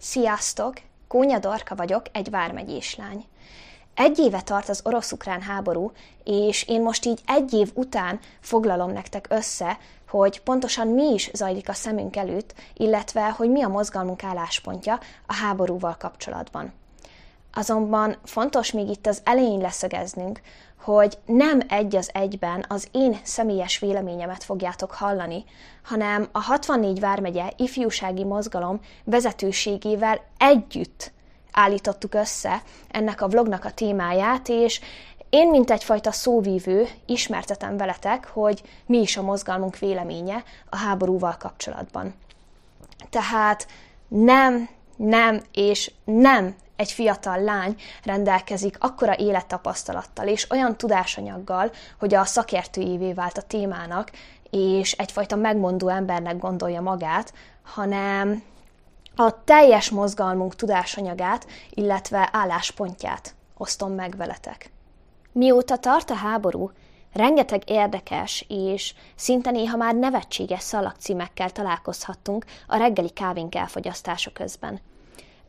Sziasztok! Kónya Dorka vagyok, egy vármegyés lány. Egy éve tart az orosz-ukrán háború, és én most így egy év után foglalom nektek össze, hogy pontosan mi is zajlik a szemünk előtt, illetve hogy mi a mozgalmunk álláspontja a háborúval kapcsolatban. Azonban fontos még itt az elején leszögeznünk, hogy nem egy az egyben az én személyes véleményemet fogjátok hallani, hanem a 64 vármegye ifjúsági mozgalom vezetőségével együtt állítottuk össze ennek a vlognak a témáját, és én, mint egyfajta szóvívő, ismertetem veletek, hogy mi is a mozgalmunk véleménye a háborúval kapcsolatban. Tehát nem, nem és nem egy fiatal lány rendelkezik akkora élettapasztalattal és olyan tudásanyaggal, hogy a szakértőjévé vált a témának, és egyfajta megmondó embernek gondolja magát, hanem a teljes mozgalmunk tudásanyagát, illetve álláspontját osztom meg veletek. Mióta tart a háború, rengeteg érdekes és szinte néha már nevetséges szalagcímekkel találkozhattunk a reggeli kávénk elfogyasztása közben –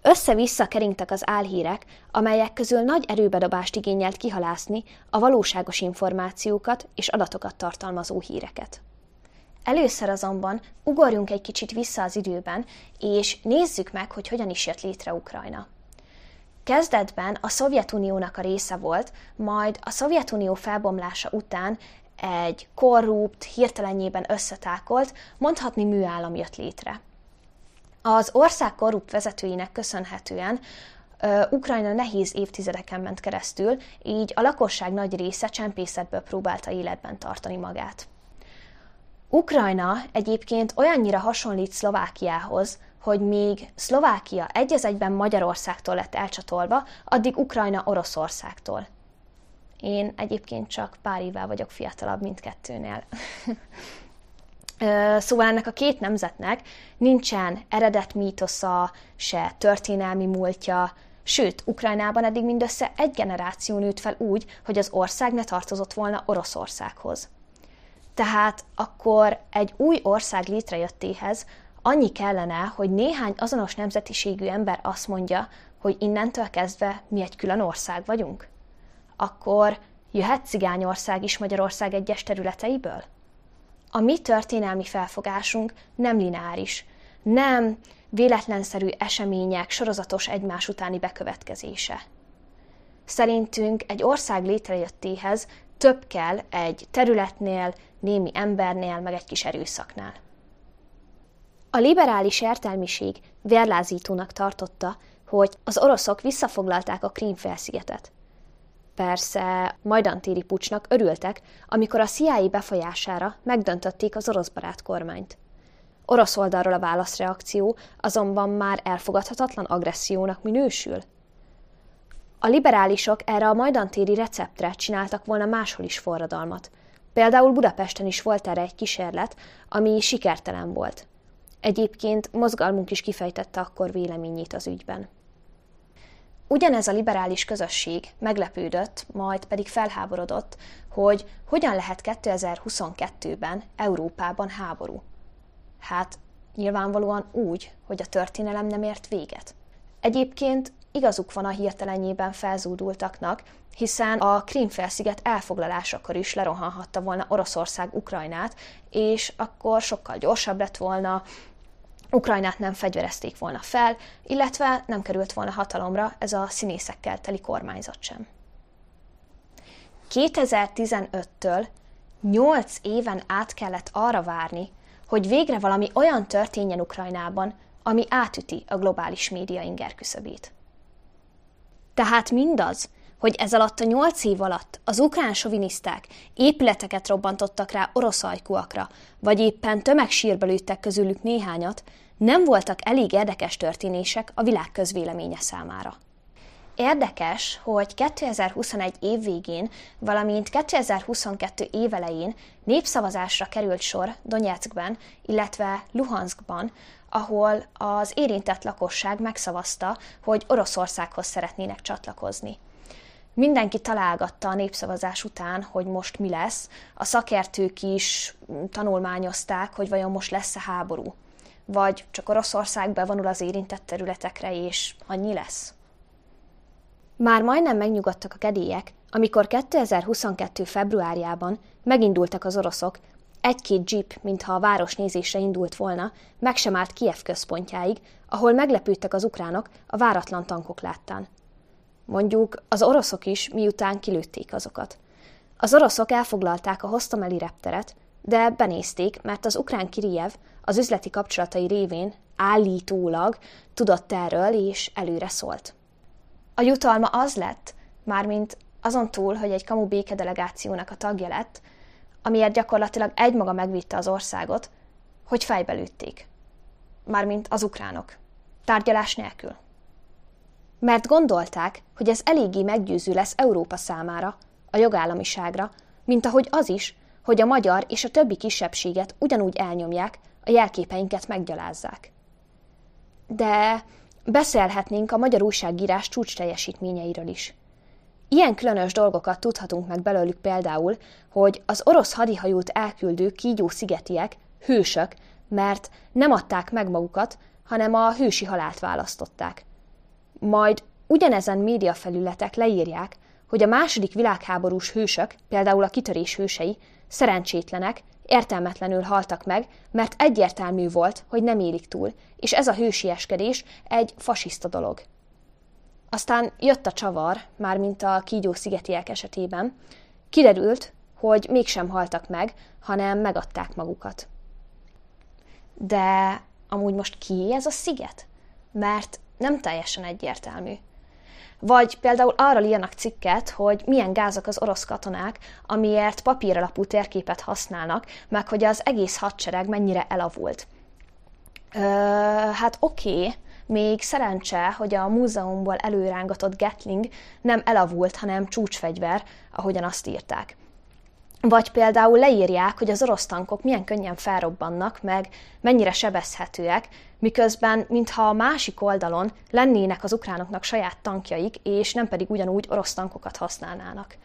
össze-vissza keringtek az álhírek, amelyek közül nagy erőbedobást igényelt kihalászni a valóságos információkat és adatokat tartalmazó híreket. Először azonban ugorjunk egy kicsit vissza az időben, és nézzük meg, hogy hogyan is jött létre Ukrajna. Kezdetben a Szovjetuniónak a része volt, majd a Szovjetunió felbomlása után egy korrupt, hirtelenjében összetákolt, mondhatni műállam jött létre. Az ország korrupt vezetőinek köszönhetően Ukrajna nehéz évtizedeken ment keresztül, így a lakosság nagy része csempészetből próbálta életben tartani magát. Ukrajna egyébként olyannyira hasonlít Szlovákiához, hogy míg Szlovákia egy egyben Magyarországtól lett elcsatolva, addig Ukrajna Oroszországtól. Én egyébként csak pár évvel vagyok fiatalabb mindkettőnél. Szóval ennek a két nemzetnek nincsen eredet mítosza, se történelmi múltja, sőt, Ukrajnában eddig mindössze egy generáció nőtt fel úgy, hogy az ország ne tartozott volna Oroszországhoz. Tehát akkor egy új ország létrejöttéhez annyi kellene, hogy néhány azonos nemzetiségű ember azt mondja, hogy innentől kezdve mi egy külön ország vagyunk? Akkor jöhet Cigányország is Magyarország egyes területeiből? A mi történelmi felfogásunk nem lineáris, nem véletlenszerű események sorozatos egymás utáni bekövetkezése. Szerintünk egy ország létrejöttéhez több kell egy területnél, némi embernél, meg egy kis erőszaknál. A liberális értelmiség vérlázítónak tartotta, hogy az oroszok visszafoglalták a Krím-felszigetet. Persze majdantéri pucsnak örültek, amikor a CIA befolyására megdöntötték az orosz barát kormányt. Orosz oldalról a válaszreakció azonban már elfogadhatatlan agressziónak minősül. A liberálisok erre a majdantéri receptre csináltak volna máshol is forradalmat. Például Budapesten is volt erre egy kísérlet, ami sikertelen volt. Egyébként mozgalmunk is kifejtette akkor véleményét az ügyben. Ugyanez a liberális közösség meglepődött, majd pedig felháborodott, hogy hogyan lehet 2022-ben Európában háború. Hát nyilvánvalóan úgy, hogy a történelem nem ért véget. Egyébként igazuk van a hirtelenjében felzúdultaknak, hiszen a Krímfelsziget elfoglalásakor is lerohanhatta volna Oroszország Ukrajnát, és akkor sokkal gyorsabb lett volna, Ukrajnát nem fegyverezték volna fel, illetve nem került volna hatalomra ez a színészekkel teli kormányzat sem. 2015-től 8 éven át kellett arra várni, hogy végre valami olyan történjen Ukrajnában, ami átüti a globális média inger küszöbét. Tehát mindaz, hogy ez alatt a nyolc év alatt az ukrán soviniszták épületeket robbantottak rá orosz ajkúakra, vagy éppen tömegsírba lőttek közülük néhányat, nem voltak elég érdekes történések a világ közvéleménye számára. Érdekes, hogy 2021 év végén, valamint 2022 év elején népszavazásra került sor Donetskben, illetve Luhanskban, ahol az érintett lakosság megszavazta, hogy Oroszországhoz szeretnének csatlakozni. Mindenki találgatta a népszavazás után, hogy most mi lesz. A szakértők is tanulmányozták, hogy vajon most lesz-e háború. vagy csak Oroszország bevonul az érintett területekre, és annyi lesz? Már majdnem megnyugodtak a kedélyek, amikor 2022. februárjában megindultak az oroszok, egy-két jeep, mintha a város nézésre indult volna, meg sem állt Kiev központjáig, ahol meglepődtek az ukránok a váratlan tankok láttán. Mondjuk az oroszok is, miután kilőtték azokat. Az oroszok elfoglalták a Hostomeli repteret, de benézték, mert az ukrán Kiriev az üzleti kapcsolatai révén állítólag tudott erről, és előre szólt. A jutalma az lett, mármint azon túl, hogy egy kamu békedelegációnak a tagja lett, amiért gyakorlatilag egymaga megvitte az országot, hogy fejbe lőtték. Mármint az ukránok. Tárgyalás nélkül. Mert gondolták, hogy ez eléggé meggyőző lesz Európa számára, a jogállamiságra, mint ahogy az is, hogy a magyar és a többi kisebbséget ugyanúgy elnyomják, a jelképeinket meggyalázzák. De beszélhetnénk a magyar újságírás csúcs teljesítményeiről is. Ilyen különös dolgokat tudhatunk meg belőlük például, hogy az orosz hadihajót elküldő kígyó szigetiek hősök, mert nem adták meg magukat, hanem a hősi halált választották. Majd ugyanezen médiafelületek leírják, hogy a második világháborús hősök, például a kitörés hősei, szerencsétlenek, értelmetlenül haltak meg, mert egyértelmű volt, hogy nem élik túl, és ez a hősieskedés egy fasiszta dolog. Aztán jött a csavar, mármint a kígyó szigetiek esetében. Kiderült, hogy mégsem haltak meg, hanem megadták magukat. De amúgy most ki ez a sziget? Mert nem teljesen egyértelmű. Vagy például arra írnak cikket, hogy milyen gázak az orosz katonák, amiért papíralapú térképet használnak, meg hogy az egész hadsereg mennyire elavult. Ö, hát oké, okay, még szerencse, hogy a múzeumból előrángatott Gatling nem elavult, hanem csúcsfegyver, ahogyan azt írták. Vagy például leírják, hogy az orosz tankok milyen könnyen felrobbannak, meg mennyire sebezhetőek, miközben, mintha a másik oldalon lennének az ukránoknak saját tankjaik, és nem pedig ugyanúgy orosz tankokat használnának.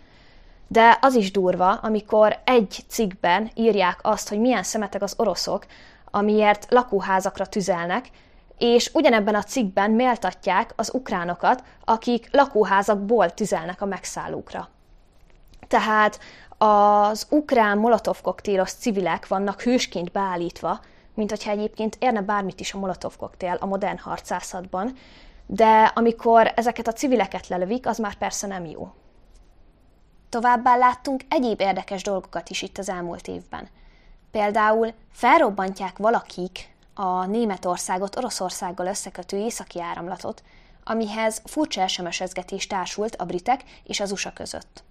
De az is durva, amikor egy cikkben írják azt, hogy milyen szemetek az oroszok, amiért lakóházakra tüzelnek, és ugyanebben a cikkben méltatják az ukránokat, akik lakóházakból tüzelnek a megszállókra. Tehát az ukrán molotov koktélos civilek vannak hősként beállítva, mint hogyha egyébként érne bármit is a molotov koktél a modern harcászatban, de amikor ezeket a civileket lelövik, az már persze nem jó. Továbbá láttunk egyéb érdekes dolgokat is itt az elmúlt évben. Például felrobbantják valakik a Németországot Oroszországgal összekötő északi áramlatot, amihez furcsa sms társult a britek és az USA között.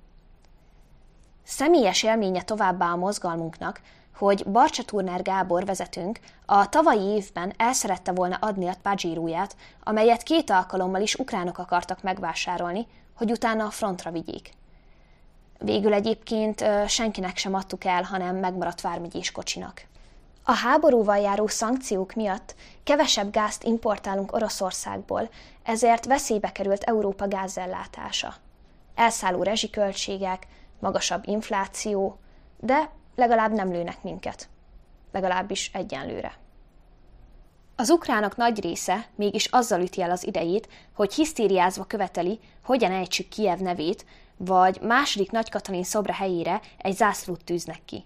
Személyes élménye továbbá a mozgalmunknak, hogy Barcsa Turner Gábor vezetőnk a tavalyi évben el szerette volna adni a Pajirúját, amelyet két alkalommal is ukránok akartak megvásárolni, hogy utána a frontra vigyék. Végül egyébként senkinek sem adtuk el, hanem megmaradt vármegyés kocsinak. A háborúval járó szankciók miatt kevesebb gázt importálunk Oroszországból, ezért veszélybe került Európa gázellátása. Elszálló rezsiköltségek, magasabb infláció, de legalább nem lőnek minket. Legalábbis egyenlőre. Az ukránok nagy része mégis azzal üti el az idejét, hogy hisztériázva követeli, hogyan ejtsük Kiev nevét, vagy második Nagy Katalin szobra helyére egy zászlót tűznek ki.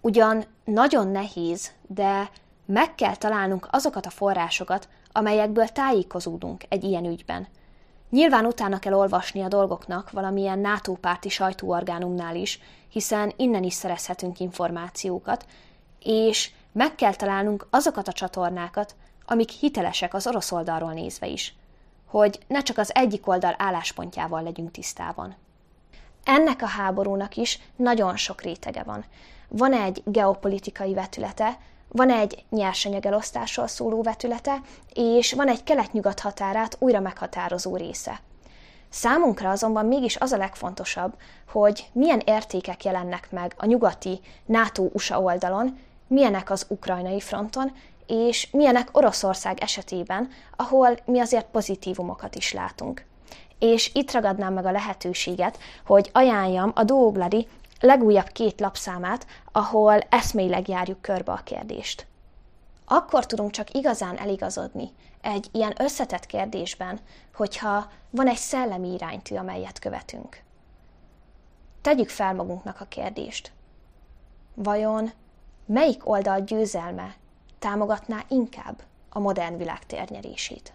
Ugyan nagyon nehéz, de meg kell találnunk azokat a forrásokat, amelyekből tájékozódunk egy ilyen ügyben. Nyilván utána kell olvasni a dolgoknak valamilyen NATO párti sajtóorgánumnál is, hiszen innen is szerezhetünk információkat, és meg kell találnunk azokat a csatornákat, amik hitelesek az orosz oldalról nézve is, hogy ne csak az egyik oldal álláspontjával legyünk tisztában. Ennek a háborúnak is nagyon sok rétege van. Van egy geopolitikai vetülete, van egy nyersanyagelosztásról szóló vetülete, és van egy kelet-nyugat határát újra meghatározó része. Számunkra azonban mégis az a legfontosabb, hogy milyen értékek jelennek meg a nyugati NATO-USA oldalon, milyenek az ukrajnai fronton, és milyenek Oroszország esetében, ahol mi azért pozitívumokat is látunk. És itt ragadnám meg a lehetőséget, hogy ajánljam a Dóogladi legújabb két lapszámát, ahol eszmélyleg járjuk körbe a kérdést. akkor tudunk csak igazán eligazodni egy ilyen összetett kérdésben, hogyha van egy szellemi iránytű, amelyet követünk. Tegyük fel magunknak a kérdést. Vajon melyik oldal győzelme támogatná inkább a modern világ térnyerését?